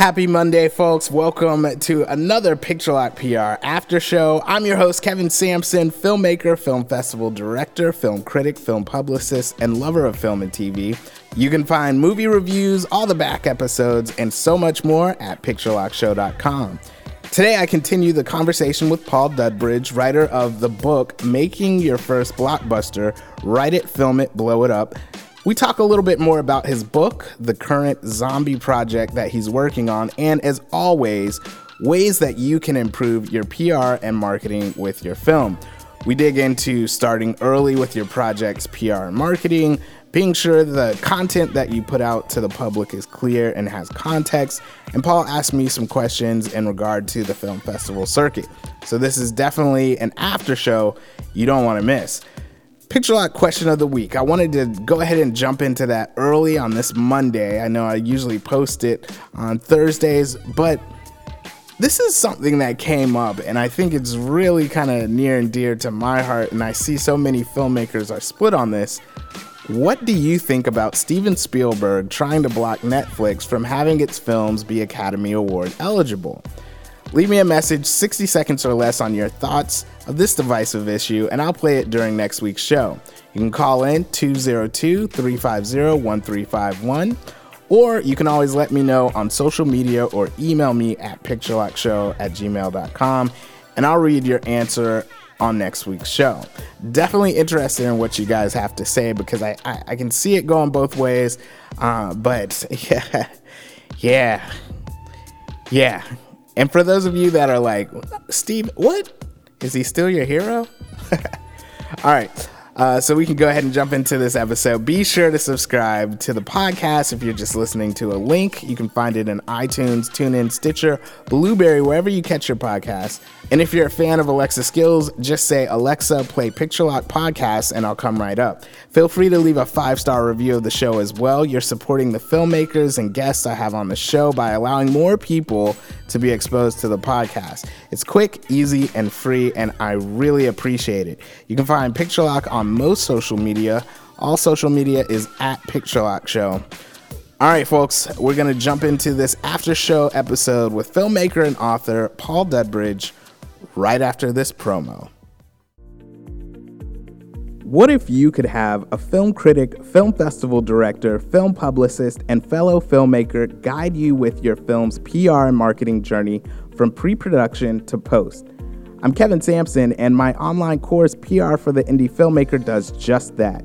Happy Monday, folks. Welcome to another Picture Lock PR after show. I'm your host, Kevin Sampson, filmmaker, film festival director, film critic, film publicist, and lover of film and TV. You can find movie reviews, all the back episodes, and so much more at picturelockshow.com. Today, I continue the conversation with Paul Dudbridge, writer of the book Making Your First Blockbuster Write It, Film It, Blow It Up we talk a little bit more about his book, the current zombie project that he's working on, and as always, ways that you can improve your PR and marketing with your film. We dig into starting early with your project's PR and marketing, being sure the content that you put out to the public is clear and has context. And Paul asked me some questions in regard to the film festival circuit. So, this is definitely an after show you don't want to miss. Picture Lock question of the week. I wanted to go ahead and jump into that early on this Monday. I know I usually post it on Thursdays, but this is something that came up, and I think it's really kind of near and dear to my heart. And I see so many filmmakers are split on this. What do you think about Steven Spielberg trying to block Netflix from having its films be Academy Award eligible? Leave me a message 60 seconds or less on your thoughts of this divisive issue, and I'll play it during next week's show. You can call in 202 350 1351, or you can always let me know on social media or email me at picturelockshow at gmail.com, and I'll read your answer on next week's show. Definitely interested in what you guys have to say because I, I, I can see it going both ways, uh, but yeah, yeah, yeah. And for those of you that are like, Steve, what? Is he still your hero? All right. Uh, so we can go ahead and jump into this episode. Be sure to subscribe to the podcast if you're just listening to a link. You can find it in iTunes, TuneIn, Stitcher, Blubrry, wherever you catch your podcast. And if you're a fan of Alexa skills, just say, Alexa, play Picture Lock podcast, and I'll come right up. Feel free to leave a five star review of the show as well. You're supporting the filmmakers and guests I have on the show by allowing more people to be exposed to the podcast. It's quick, easy, and free, and I really appreciate it. You can find Picture Lock on most social media. All social media is at Picture Lock Show. All right, folks, we're going to jump into this after show episode with filmmaker and author Paul Dudbridge right after this promo. What if you could have a film critic, film festival director, film publicist, and fellow filmmaker guide you with your film's PR and marketing journey from pre production to post? I'm Kevin Sampson, and my online course, PR for the Indie Filmmaker, does just that.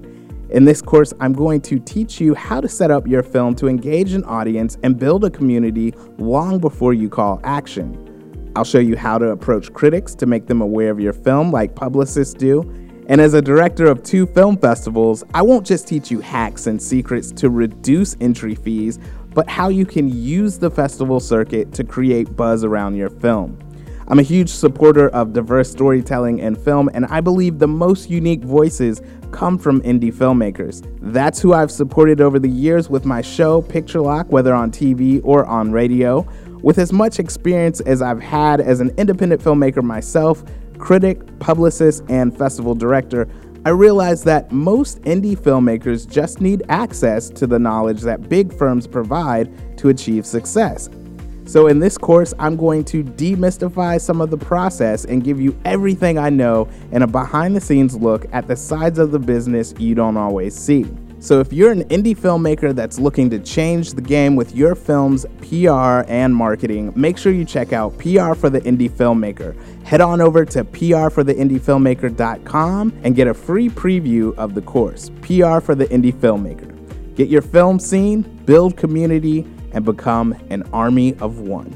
In this course, I'm going to teach you how to set up your film to engage an audience and build a community long before you call action. I'll show you how to approach critics to make them aware of your film, like publicists do. And as a director of two film festivals, I won't just teach you hacks and secrets to reduce entry fees, but how you can use the festival circuit to create buzz around your film. I'm a huge supporter of diverse storytelling in film, and I believe the most unique voices come from indie filmmakers. That's who I've supported over the years with my show, Picture Lock, whether on TV or on radio. With as much experience as I've had as an independent filmmaker myself, critic, publicist, and festival director, I realized that most indie filmmakers just need access to the knowledge that big firms provide to achieve success. So, in this course, I'm going to demystify some of the process and give you everything I know in a behind the scenes look at the sides of the business you don't always see. So, if you're an indie filmmaker that's looking to change the game with your film's PR and marketing, make sure you check out PR for the Indie Filmmaker. Head on over to prfortheindiefilmmaker.com and get a free preview of the course, PR for the Indie Filmmaker. Get your film seen, build community, and become an army of one.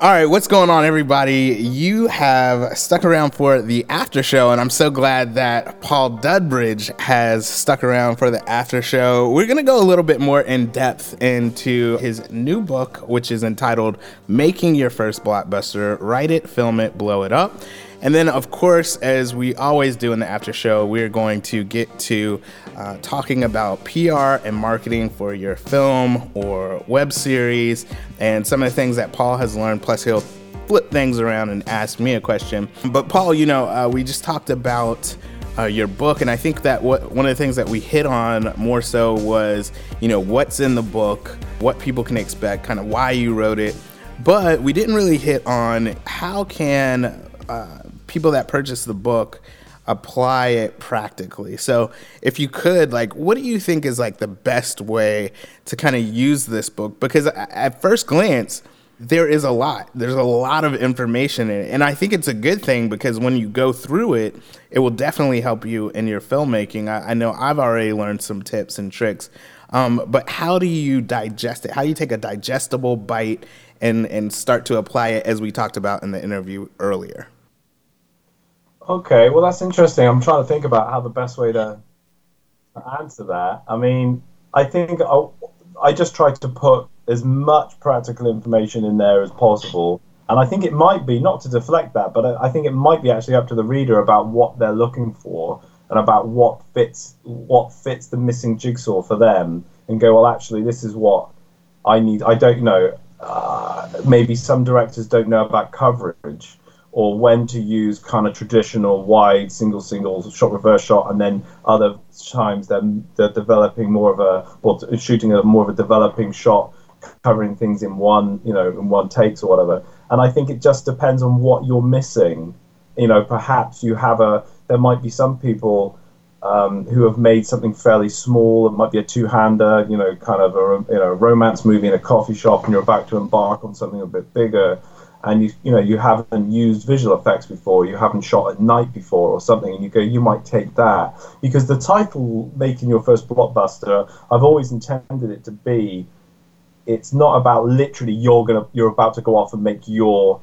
All right, what's going on, everybody? You have stuck around for the after show, and I'm so glad that Paul Dudbridge has stuck around for the after show. We're going to go a little bit more in depth into his new book, which is entitled Making Your First Blockbuster Write It, Film It, Blow It Up. And then, of course, as we always do in the after show, we're going to get to uh, talking about PR and marketing for your film or web series and some of the things that Paul has learned. Plus, he'll flip things around and ask me a question. But, Paul, you know, uh, we just talked about uh, your book, and I think that what one of the things that we hit on more so was, you know, what's in the book, what people can expect, kind of why you wrote it, but we didn't really hit on how can uh, people that purchase the book apply it practically. So, if you could, like, what do you think is like the best way to kind of use this book? Because at first glance, there is a lot. There's a lot of information in it. And I think it's a good thing because when you go through it, it will definitely help you in your filmmaking. I, I know I've already learned some tips and tricks. Um, but how do you digest it? How do you take a digestible bite and, and start to apply it as we talked about in the interview earlier? Okay, well, that's interesting. I'm trying to think about how the best way to answer that. I mean, I think I, I just tried to put as much practical information in there as possible. And I think it might be, not to deflect that, but I think it might be actually up to the reader about what they're looking for and about what fits what fits the missing jigsaw for them and go, well, actually, this is what I need. I don't know. Uh, maybe some directors don't know about coverage or when to use kind of traditional wide single single shot reverse shot and then other times they're, they're developing more of a well shooting a more of a developing shot covering things in one, you know, in one takes or whatever. And I think it just depends on what you're missing. You know, perhaps you have a. There might be some people um, who have made something fairly small. It might be a two-hander, you know, kind of a you know romance movie in a coffee shop, and you're about to embark on something a bit bigger. And you, you know, you haven't used visual effects before, you haven't shot at night before, or something, and you go, you might take that because the title "Making Your First Blockbuster," I've always intended it to be it's not about literally you're gonna you're about to go off and make your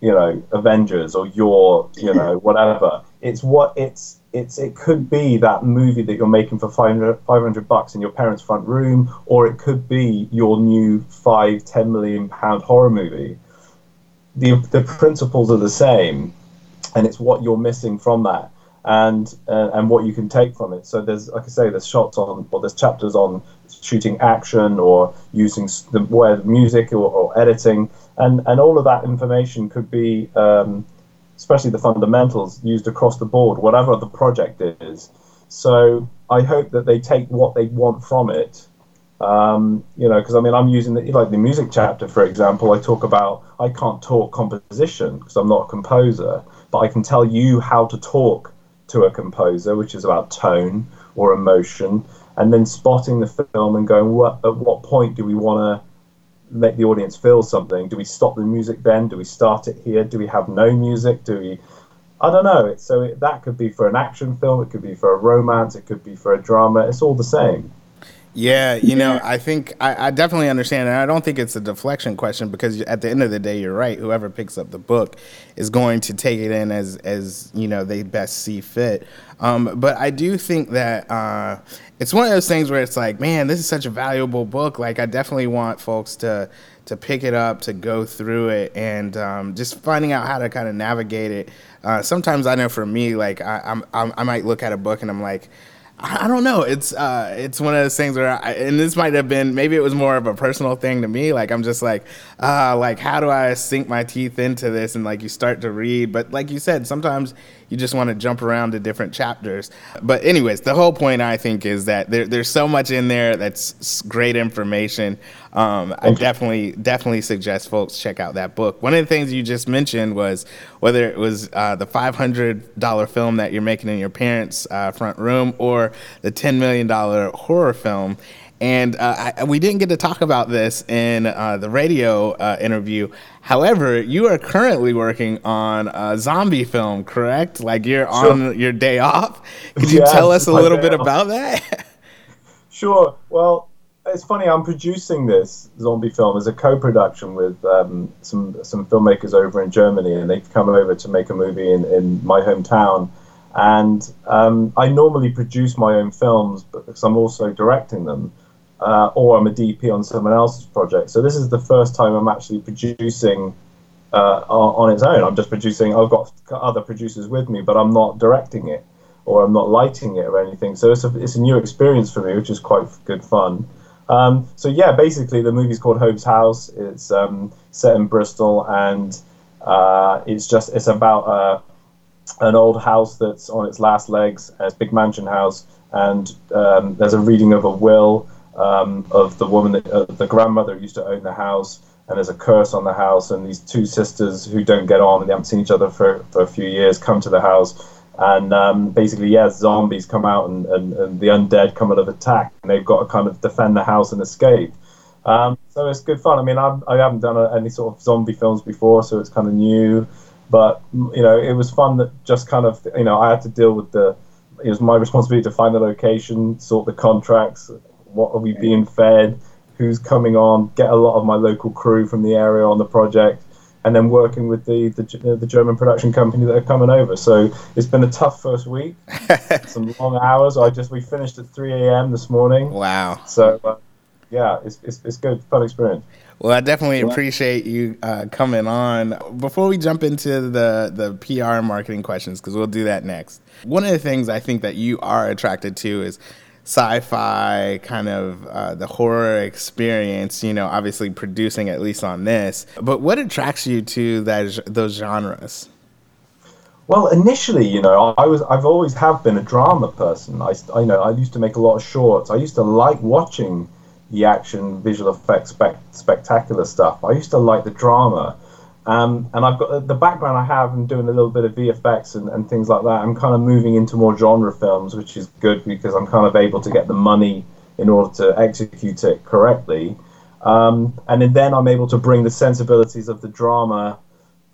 you know Avengers or your you know whatever. It's what it's it's it could be that movie that you're making for 500, 500 bucks in your parents' front room, or it could be your new five ten million pound horror movie. The the principles are the same, and it's what you're missing from that and uh, and what you can take from it. So there's, like I say, there's shots on, or there's chapters on shooting action or using the where music or, or, editing, and and all of that information could be, um, especially the fundamentals, used across the board, whatever the project is. So I hope that they take what they want from it. Um, you know, because I mean, I'm using the, like the music chapter, for example. I talk about I can't talk composition because I'm not a composer, but I can tell you how to talk to a composer, which is about tone or emotion, and then spotting the film and going, what at what point do we want to make the audience feel something? Do we stop the music then? Do we start it here? Do we have no music? Do we? I don't know. So it, that could be for an action film. It could be for a romance. It could be for a drama. It's all the same. Yeah, you know, I think I, I, definitely understand, and I don't think it's a deflection question because at the end of the day, you're right. Whoever picks up the book is going to take it in as as you know they best see fit. Um, but I do think that uh, it's one of those things where it's like, man, this is such a valuable book. Like, I definitely want folks to to pick it up, to go through it, and um, just finding out how to kind of navigate it. Uh, sometimes I know for me, like I, I'm, I'm I might look at a book and I'm like I don't know. It's uh, it's one of those things where, I, and this might have been maybe it was more of a personal thing to me. Like I'm just like, uh, like how do I sink my teeth into this? And like you start to read, but like you said, sometimes you just want to jump around to different chapters. But anyways, the whole point I think is that there, there's so much in there that's great information. Um, I definitely definitely suggest folks check out that book. One of the things you just mentioned was whether it was uh, the five hundred dollar film that you're making in your parents' uh, front room or the ten million dollar horror film. And uh, I, we didn't get to talk about this in uh, the radio uh, interview. However, you are currently working on a zombie film, correct? Like you're sure. on your day off. Could you yeah, tell us a little bit off. about that? sure. Well, it's funny. I'm producing this zombie film as a co-production with um, some some filmmakers over in Germany, and they've come over to make a movie in, in my hometown. And um, I normally produce my own films, but because I'm also directing them uh, or I'm a DP on someone else's project. So this is the first time I'm actually producing uh, on its own. I'm just producing. I've got other producers with me, but I'm not directing it or I'm not lighting it or anything. So it's a, it's a new experience for me, which is quite good fun. Um, so yeah, basically the movie's called Hope's House. It's um, set in Bristol, and uh, it's just it's about an old house that's on its last legs, a big mansion house, and um, there's a reading of a will um, of the woman, that, uh, the grandmother used to own the house, and there's a curse on the house, and these two sisters who don't get on and they haven't seen each other for, for a few years come to the house. And um, basically, yeah, zombies come out and, and, and the undead come out of attack, and they've got to kind of defend the house and escape. Um, so it's good fun. I mean, I'm, I haven't done a, any sort of zombie films before, so it's kind of new. But you know, it was fun that just kind of you know I had to deal with the. It was my responsibility to find the location, sort the contracts, what are we being fed, who's coming on, get a lot of my local crew from the area on the project, and then working with the the, the German production company that are coming over. So it's been a tough first week, some long hours. I just we finished at 3 a.m. this morning. Wow. So. Uh, yeah, it's, it's, it's good, fun experience. Well, I definitely appreciate you uh, coming on. Before we jump into the, the PR and marketing questions, because we'll do that next, one of the things I think that you are attracted to is sci-fi kind of uh, the horror experience you know obviously producing at least on this but what attracts you to that those genres well, initially, you know, I was I've always have been a drama person. I, I know I used to make a lot of shorts. I used to like watching the action, visual effects, spec- spectacular stuff. I used to like the drama. Um, and I've got the background I have and doing a little bit of VFX and, and things like that. I'm kind of moving into more genre films, which is good because I'm kind of able to get the money in order to execute it correctly. Um, and then I'm able to bring the sensibilities of the drama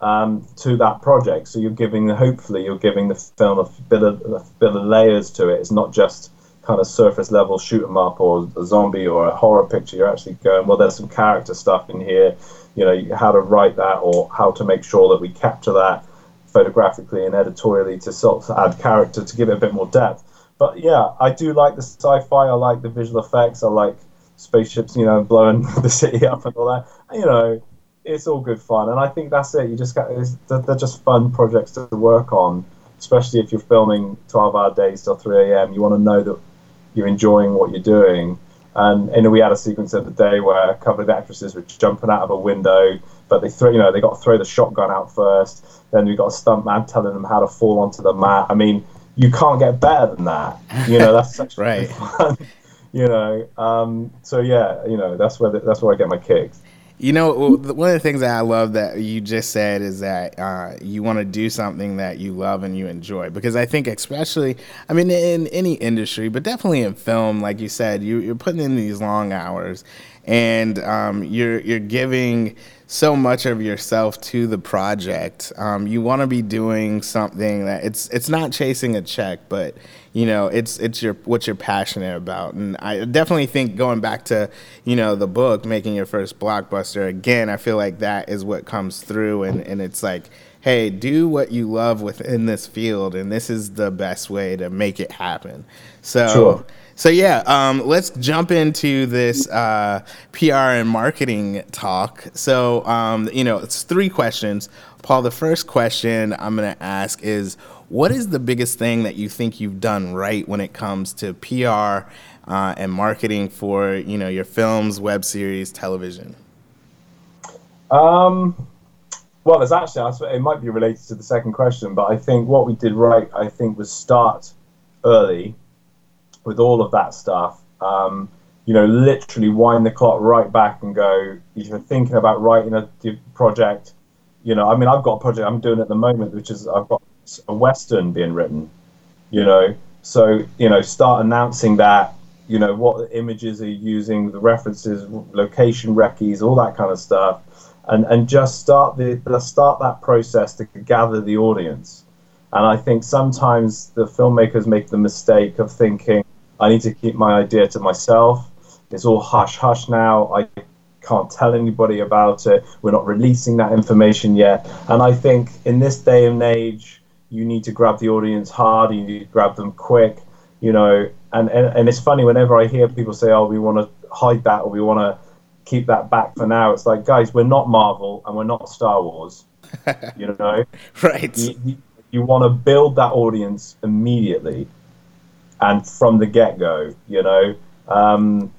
um, to that project. So you're giving, hopefully, you're giving the film a bit of, a bit of layers to it. It's not just kind of surface level shoot 'em up or a zombie or a horror picture, you're actually going, well, there's some character stuff in here, you know, how to write that or how to make sure that we capture that photographically and editorially to sort of add character to give it a bit more depth. But yeah, I do like the sci-fi. I like the visual effects. I like spaceships, you know, blowing the city up and all that. You know, it's all good fun, and I think that's it. You just got they're just fun projects to work on, especially if you're filming 12-hour days till 3 a.m. You want to know that you're enjoying what you're doing. And, and we had a sequence of the day where a couple of the actresses were jumping out of a window, but they throw, you know, they got to throw the shotgun out first. Then we got a stunt man telling them how to fall onto the mat. I mean, you can't get better than that. You know, that's such right. fun. You know, um, so yeah, you know, that's where the, that's where I get my kicks. You know, one of the things that I love that you just said is that uh, you want to do something that you love and you enjoy. Because I think, especially, I mean, in any industry, but definitely in film, like you said, you, are putting in these long hours, and um, you're you're giving so much of yourself to the project. Um, you want to be doing something that it's it's not chasing a check, but you know it's it's your what you're passionate about and i definitely think going back to you know the book making your first blockbuster again i feel like that is what comes through and and it's like hey do what you love within this field and this is the best way to make it happen so sure. So yeah, um, let's jump into this uh, PR and marketing talk. So um, you know, it's three questions. Paul, the first question I'm going to ask is, what is the biggest thing that you think you've done right when it comes to PR uh, and marketing for you know your films, web series, television? Um, well, there's actually it might be related to the second question, but I think what we did right, I think, was start early with all of that stuff. Um, you know, literally wind the clock right back and go. If you're thinking about writing a project, you know, I mean, I've got a project I'm doing at the moment, which is I've got a western being written you know? So you know start announcing that you know what images are you using the references location recce's all that kind of stuff and and just start the start that process to gather the audience. And i think sometimes the filmmakers make the mistake of thinking i need to keep my idea to myself. It's all hush hush now. I can't tell anybody about it. We're not releasing that information yet. And i think in this day and age you need to grab the audience hard, you need to grab them quick, you know. And, and, and it's funny whenever I hear people say, oh, we want to hide that or we want to keep that back for now. It's like, guys, we're not Marvel and we're not Star Wars, you know. right. You, you, you want to build that audience immediately and from the get go, you know. Um,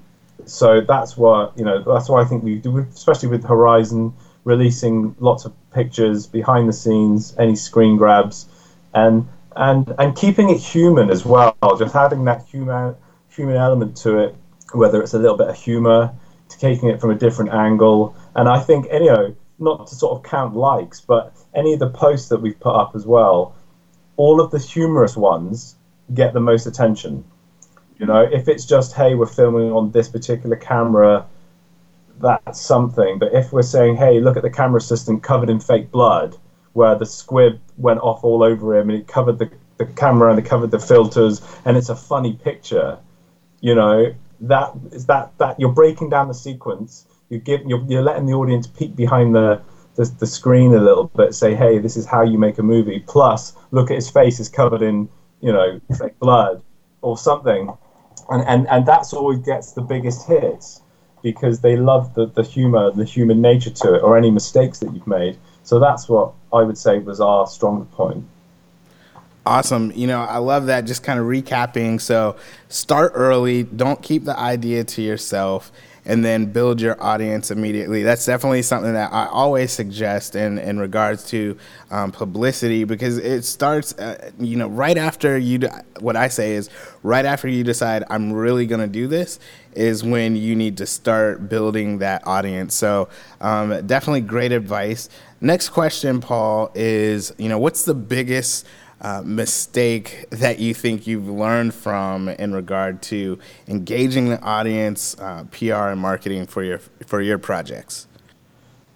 so that's what you know. That's why I think we do, especially with Horizon releasing lots of pictures behind the scenes, any screen grabs and and and keeping it human as well, just adding that human human element to it, whether it's a little bit of humor, to taking it from a different angle, and I think you know not to sort of count likes, but any of the posts that we've put up as well, all of the humorous ones get the most attention. You know, if it's just hey, we're filming on this particular camera, that's something. But if we're saying hey, look at the camera assistant covered in fake blood, where the squib went off all over him and it covered the, the camera and it covered the filters and it's a funny picture, you know, that is that that you're breaking down the sequence. You give you're, you're letting the audience peek behind the, the the screen a little bit. Say, hey, this is how you make a movie. Plus, look at his face is covered in you know blood or something, and and and that's always gets the biggest hits because they love the the humor, the human nature to it, or any mistakes that you've made. So that's what I would say was our stronger point. Awesome. You know, I love that. Just kind of recapping. So start early, don't keep the idea to yourself, and then build your audience immediately. That's definitely something that I always suggest in, in regards to um, publicity because it starts, uh, you know, right after you, what I say is right after you decide I'm really going to do this is when you need to start building that audience. So um, definitely great advice. Next question, Paul, is you know what's the biggest uh, mistake that you think you've learned from in regard to engaging the audience, uh, PR, and marketing for your for your projects?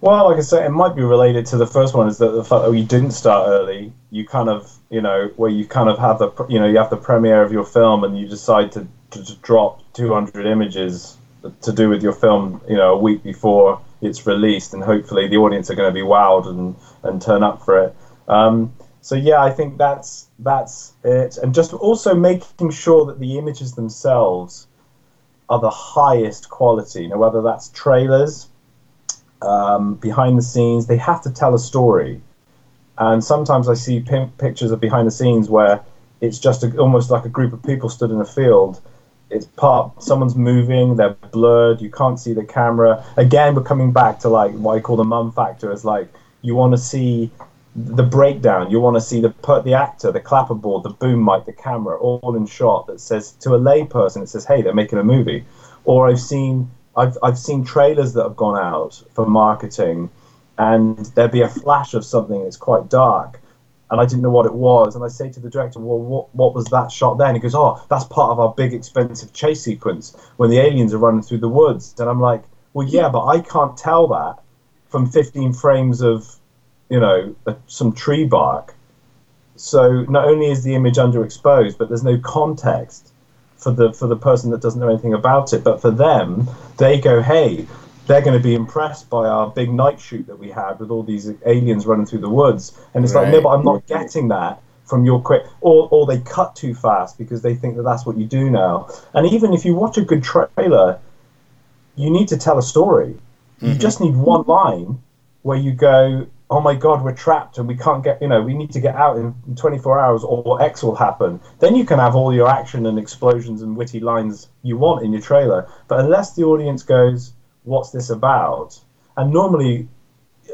Well, like I said, it might be related to the first one. Is that the fact that you didn't start early? You kind of, you know, where you kind of have the, you know, you have the premiere of your film, and you decide to, to, to drop 200 images to do with your film, you know, a week before it's released, and hopefully the audience are going to be wowed and, and turn up for it. Um, so yeah, I think that's that's it, and just also making sure that the images themselves are the highest quality. Now, whether that's trailers, um, behind the scenes, they have to tell a story. And sometimes I see pictures of behind the scenes where it's just a, almost like a group of people stood in a field it's part someone's moving they're blurred you can't see the camera again we're coming back to like what i call the mum factor is like you want to see the breakdown you want to see the the actor the clapperboard the boom mic the camera all in shot that says to a layperson it says hey they're making a movie or i've seen i've, I've seen trailers that have gone out for marketing and there'd be a flash of something that's quite dark and I didn't know what it was. And I say to the director, "Well, what what was that shot there?" And he goes, "Oh, that's part of our big expensive chase sequence when the aliens are running through the woods." And I'm like, "Well, yeah, but I can't tell that from 15 frames of, you know, some tree bark." So not only is the image underexposed, but there's no context for the for the person that doesn't know anything about it. But for them, they go, "Hey, they're going to be impressed by our big night shoot that we had with all these aliens running through the woods. And it's right. like, no, but I'm not getting that from your quick, or, or they cut too fast because they think that that's what you do now. And even if you watch a good trailer, you need to tell a story. Mm-hmm. You just need one line where you go, oh my God, we're trapped and we can't get, you know, we need to get out in 24 hours or X will happen. Then you can have all your action and explosions and witty lines you want in your trailer. But unless the audience goes, what's this about? And normally,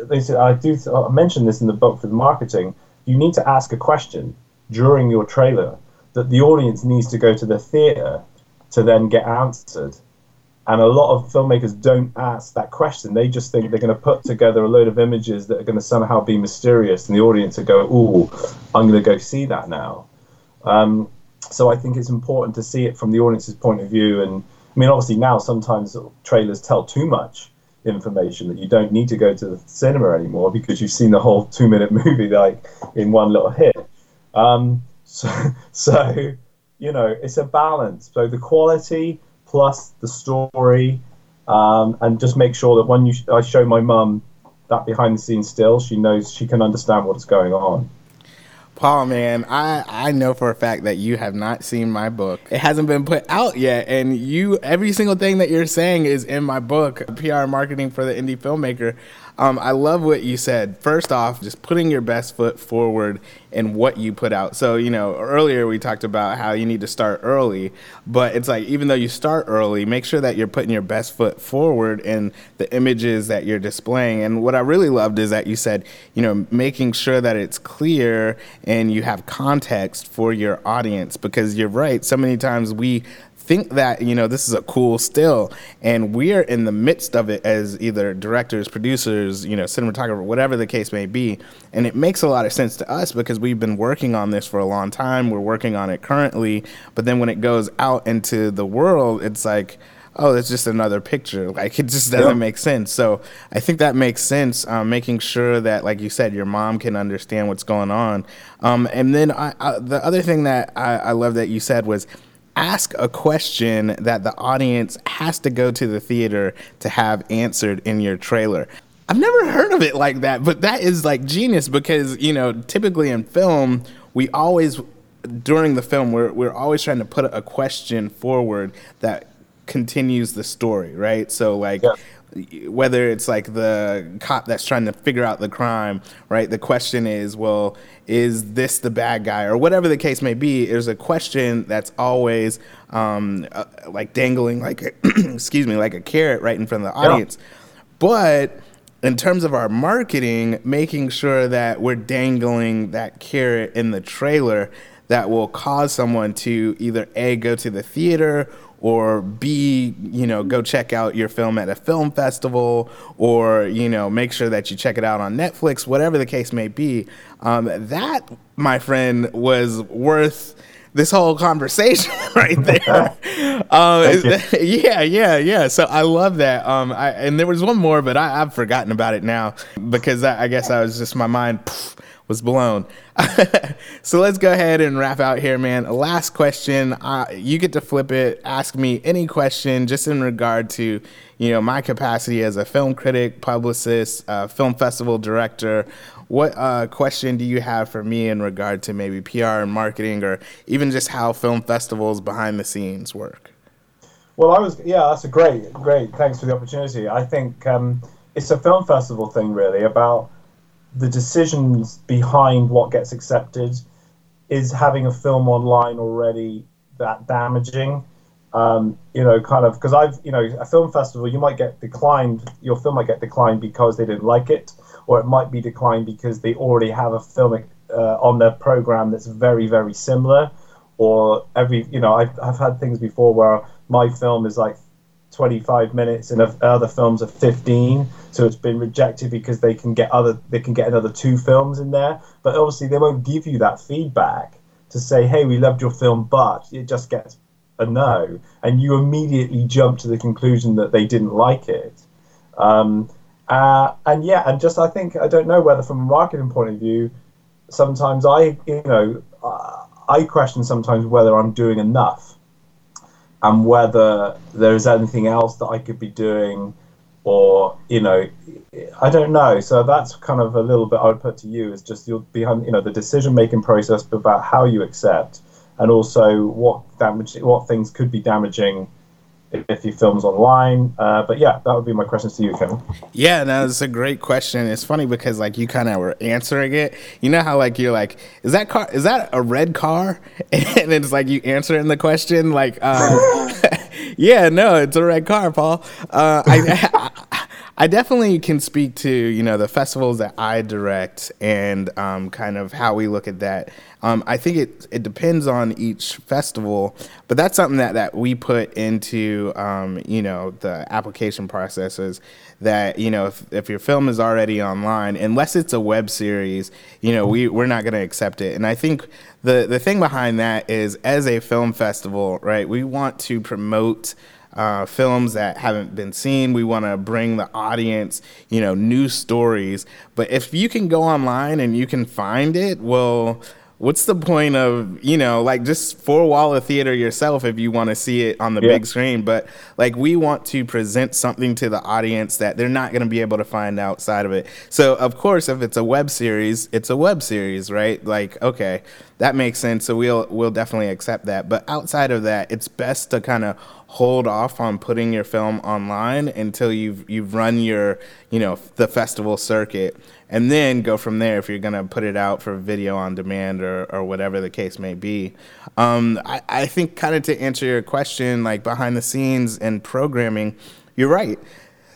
they say, I do I mention this in the book for the marketing. You need to ask a question during your trailer that the audience needs to go to the theater to then get answered. And a lot of filmmakers don't ask that question. They just think they're going to put together a load of images that are going to somehow be mysterious, and the audience will go, "Ooh, I'm going to go see that now." Um, so I think it's important to see it from the audience's point of view and I mean, obviously now sometimes trailers tell too much information that you don't need to go to the cinema anymore because you've seen the whole two-minute movie like in one little hit. Um, so, so you know, it's a balance. So the quality plus the story, um, and just make sure that when you I show my mum that behind the scenes still, she knows she can understand what's going on. Paul, man, I, I know for a fact that you have not seen my book. It hasn't been put out yet, and you every single thing that you're saying is in my book, PR marketing for the indie filmmaker. Um, I love what you said. First off, just putting your best foot forward in what you put out. So, you know, earlier we talked about how you need to start early, but it's like even though you start early, make sure that you're putting your best foot forward in the images that you're displaying. And what I really loved is that you said, you know, making sure that it's clear and you have context for your audience because you're right. So many times we think that you know this is a cool still and we're in the midst of it as either directors producers you know cinematographer whatever the case may be and it makes a lot of sense to us because we've been working on this for a long time we're working on it currently but then when it goes out into the world it's like oh, it's just another picture. Like it just doesn't yeah. make sense. So I think that makes sense. Um, making sure that, like you said, your mom can understand what's going on. Um, and then I, I, the other thing that I, I love that you said was ask a question that the audience has to go to the theater to have answered in your trailer. I've never heard of it like that, but that is like genius because, you know, typically in film, we always during the film we're we're always trying to put a question forward that continues the story, right? So like yeah whether it's like the cop that's trying to figure out the crime, right? The question is, well, is this the bad guy, or whatever the case may be? There's a question that's always um, uh, like dangling, like a, excuse me, like a carrot right in front of the audience. Yeah. But in terms of our marketing, making sure that we're dangling that carrot in the trailer that will cause someone to either a go to the theater or B, you know, go check out your film at a film festival, or you know, make sure that you check it out on Netflix, whatever the case may be. Um, that, my friend, was worth this whole conversation right there. um, yeah, yeah, yeah. So I love that. Um, I, and there was one more, but I, have forgotten about it now because I, I guess I was just my mind. Poof, was blown. so let's go ahead and wrap out here, man. Last question. Uh, you get to flip it. Ask me any question just in regard to, you know, my capacity as a film critic, publicist, uh, film festival director. What uh, question do you have for me in regard to maybe PR and marketing, or even just how film festivals behind the scenes work? Well, I was yeah, that's a great, great. Thanks for the opportunity. I think um, it's a film festival thing, really, about the decisions behind what gets accepted is having a film online already that damaging. Um, you know, kind of because I've, you know, a film festival, you might get declined, your film might get declined because they didn't like it, or it might be declined because they already have a film uh, on their program that's very, very similar. Or every, you know, I've, I've had things before where my film is like 25 minutes and other films are 15 so it's been rejected because they can get other they can get another two films in there. But obviously they won't give you that feedback to say hey we loved your film but it just gets a no. And you immediately jump to the conclusion that they didn't like it. Um, uh, and yeah and just i think i don't know whether from a marketing point of view sometimes i you know i question sometimes whether i'm doing enough and whether there is anything else that I could be doing, or you know, I don't know. So that's kind of a little bit I would put to you is just your behind you know the decision making process about how you accept, and also what damage what things could be damaging if he films online. Uh, but yeah, that would be my questions to you, Kevin. Yeah, no, it's a great question. It's funny because like you kind of were answering it. You know how like you're like, is that car? Is that a red car? And it's like you answering the question like, uh, yeah, no, it's a red car, Paul. Uh, I, I definitely can speak to you know the festivals that I direct and um, kind of how we look at that. Um, I think it it depends on each festival, but that's something that, that we put into um, you know the application processes. That you know if, if your film is already online, unless it's a web series, you know we we're not going to accept it. And I think the the thing behind that is as a film festival, right? We want to promote uh, films that haven't been seen. We want to bring the audience, you know, new stories. But if you can go online and you can find it, well, what's the point of you know like just four wall of theater yourself if you want to see it on the yeah. big screen but like we want to present something to the audience that they're not going to be able to find outside of it so of course if it's a web series it's a web series right like okay that makes sense. So we'll we'll definitely accept that. But outside of that, it's best to kind of hold off on putting your film online until you've you've run your you know the festival circuit and then go from there if you're to put it out for video on demand or, or whatever the case may be um, I, I think kind of to answer your question like behind the scenes and programming you're right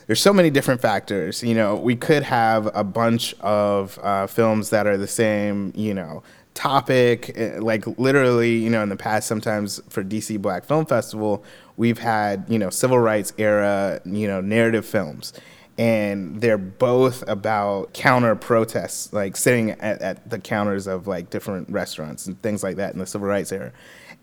there's so many different factors you know we could have a bunch of uh, films that are the same you know topic eh, like literally you know in the past sometimes for dc black film festival we've had you know civil rights era you know narrative films. And they're both about counter protests like sitting at, at the counters of like different restaurants and things like that in the civil rights era.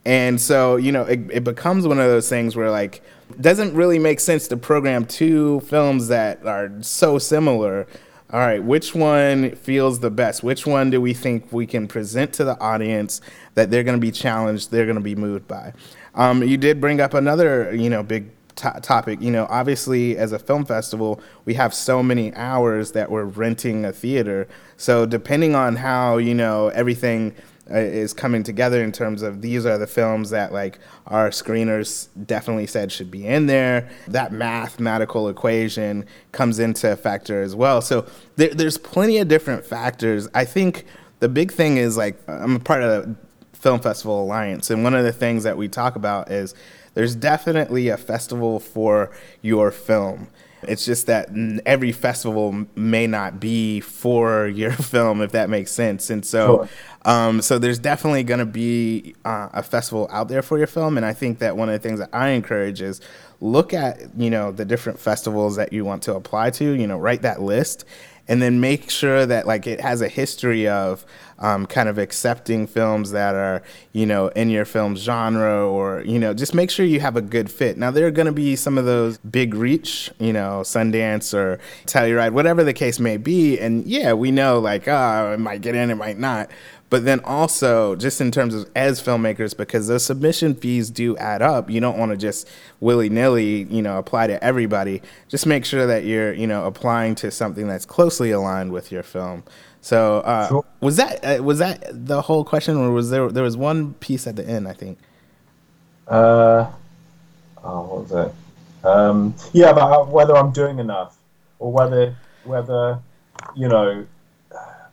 And so you know it, it becomes one of those things where like doesn't really make sense to program two films that are so similar all right, which one feels the best? Which one do we think we can present to the audience that they're going to be challenged, they're going to be moved by? Um, you did bring up another, you know, big topic. You know, obviously, as a film festival, we have so many hours that we're renting a theater. So depending on how you know everything Uh, is coming together in terms of these are the films that like our screeners definitely said should be in there. That mathematical equation comes into factor as well. So there, there's plenty of different factors. I think the big thing is like I'm a part of the Film Festival Alliance, and one of the things that we talk about is there's definitely a festival for your film. It's just that every festival may not be for your film, if that makes sense. And so, um, so there's definitely going to be uh, a festival out there for your film. And I think that one of the things that I encourage is look at you know the different festivals that you want to apply to. You know, write that list, and then make sure that like it has a history of um, kind of accepting films that are, you know, in your film genre or, you know, just make sure you have a good fit. Now, there are going to be some of those big reach, you know, Sundance or Telluride, whatever the case may be. And yeah, we know like, oh, it might get in, it might not but then also just in terms of as filmmakers because those submission fees do add up you don't want to just willy-nilly you know apply to everybody just make sure that you're you know applying to something that's closely aligned with your film so uh, sure. was that uh, was that the whole question, or was there there was one piece at the end? I think. Uh, oh, what was it? Um, yeah, about whether I'm doing enough, or whether whether you know,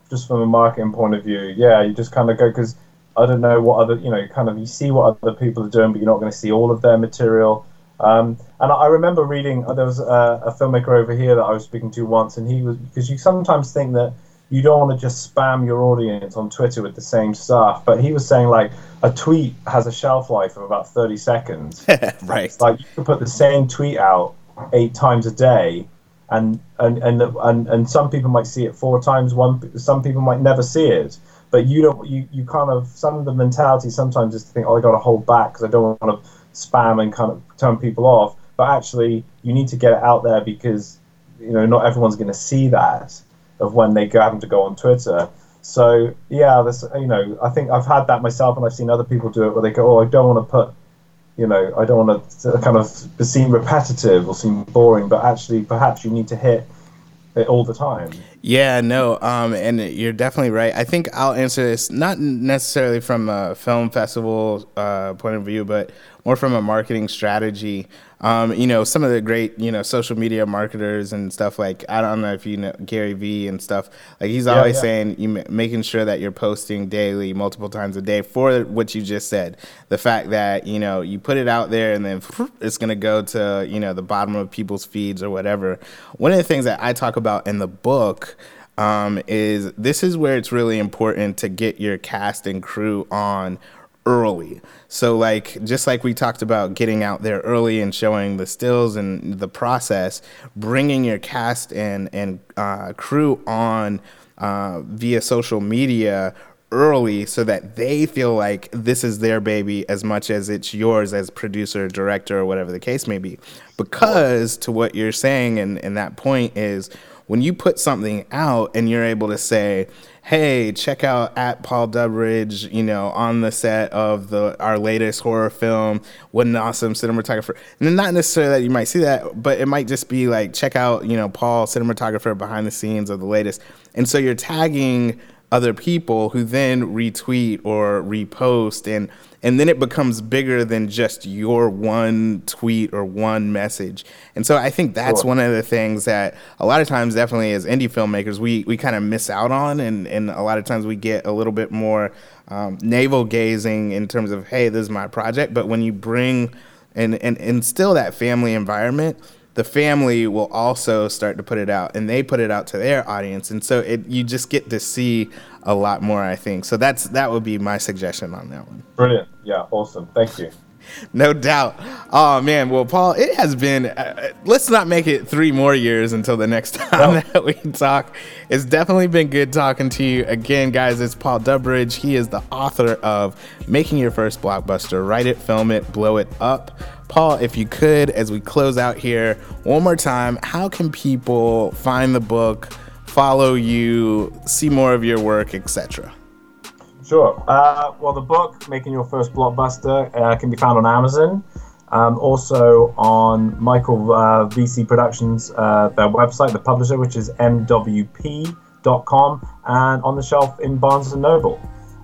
just from a marketing point of view, yeah, you just kind of go because I don't know what other you know, kind of you see what other people are doing, but you're not going to see all of their material. Um, and I remember reading uh, there was a, a filmmaker over here that I was speaking to once, and he was because you sometimes think that you don't want to just spam your audience on Twitter with the same stuff. But he was saying like a tweet has a shelf life of about 30 seconds. right. like you can put the same tweet out eight times a day. And, and, and, and, and some people might see it four times. One, some people might never see it. But you don't. You, you kind of some of the mentality sometimes is to think, oh, I got to hold back because I don't want to spam and kind of turn people off. But actually, you need to get it out there because you know not everyone's going to see that of when they go, happen to go on Twitter. So yeah, this you know I think I've had that myself, and I've seen other people do it where they go, oh, I don't want to put, you know, I don't want to kind of seem repetitive or seem boring, but actually perhaps you need to hit it all the time. Yeah, no, um, and you're definitely right. I think I'll answer this not necessarily from a film festival uh, point of view, but more from a marketing strategy. Um, you know, some of the great, you know, social media marketers and stuff like I don't know if you know Gary Vee and stuff. Like he's always yeah. saying, you making sure that you're posting daily, multiple times a day for what you just said. The fact that you know you put it out there and then it's gonna go to you know the bottom of people's feeds or whatever. One of the things that I talk about in the book. Um, is this is where it's really important to get your cast and crew on early. So, like, just like we talked about getting out there early and showing the stills and the process, bringing your cast and, and uh, crew on uh, via social media early so that they feel like this is their baby as much as it's yours as producer, director, or whatever the case may be. Because to what you're saying, and, and that point is when you put something out and you're able to say, hey, check out at Paul Dudbridge, you know, on the set of the our latest horror film. What an awesome cinematographer. And not necessarily that you might see that, but it might just be like, check out, you know, Paul, cinematographer behind the scenes of the latest. And so you're tagging other people who then retweet or repost and and then it becomes bigger than just your one tweet or one message. And so I think that's one of the things that a lot of times definitely as indie filmmakers we we kind of miss out on. And and a lot of times we get a little bit more um, navel gazing in terms of hey this is my project. But when you bring and and instill that family environment the family will also start to put it out. And they put it out to their audience. And so it you just get to see a lot more i think so that's that would be my suggestion on that one brilliant yeah awesome thank you no doubt. Oh man, well, Paul, it has been. Uh, let's not make it three more years until the next time no. that we talk. It's definitely been good talking to you again, guys. It's Paul Dudbridge. He is the author of "Making Your First Blockbuster." Write it, film it, blow it up. Paul, if you could, as we close out here, one more time, how can people find the book, follow you, see more of your work, etc.? Sure. Uh, well, the book, Making Your First Blockbuster, uh, can be found on Amazon. Um, also on Michael uh, Wiese Productions, uh, their website, the publisher, which is mwp.com, and on the shelf in Barnes and Noble.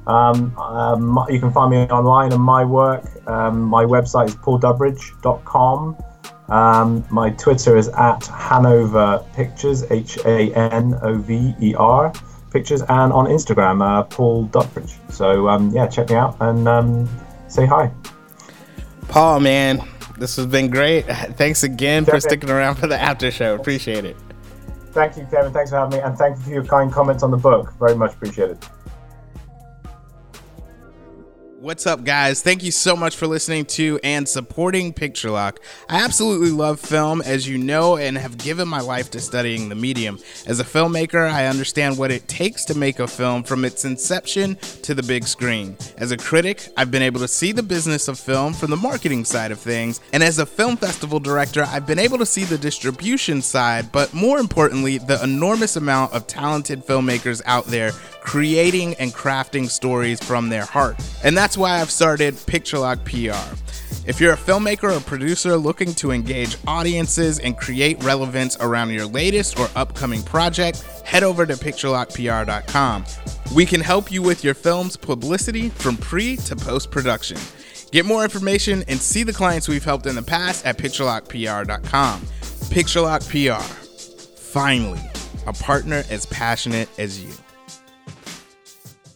Um, um, you can find me online and my work. Um, my website is pauldudbridge.com. Um, my Twitter is at Hanover Pictures, H A N O V E R pictures, and on Instagram, uh, Paul Dudbridge. So um, yeah, check me out and um, say hi. Paul, man, this has been great. Thanks again for sticking around for the after show. Appreciate it. Thank you, Kevin. Thanks for having me, and thank you for your kind comments on the book. Very much appreciated. What's up, guys? Thank you so much for listening to and supporting Picture Lock. I absolutely love film, as you know, and have given my life to studying the medium. As a filmmaker, I understand what it takes to make a film from its inception to the big screen. As a critic, I've been able to see the business of film from the marketing side of things, and as a film festival director, I've been able to see the distribution side, but more importantly, the enormous amount of talented filmmakers out there creating and crafting stories from their heart. And that's why I've started Picture Lock PR. If you're a filmmaker or producer looking to engage audiences and create relevance around your latest or upcoming project, head over to picturelockpr.com. We can help you with your film's publicity from pre to post production. Get more information and see the clients we've helped in the past at picturelockpr.com. Picturelock PR. Finally, a partner as passionate as you.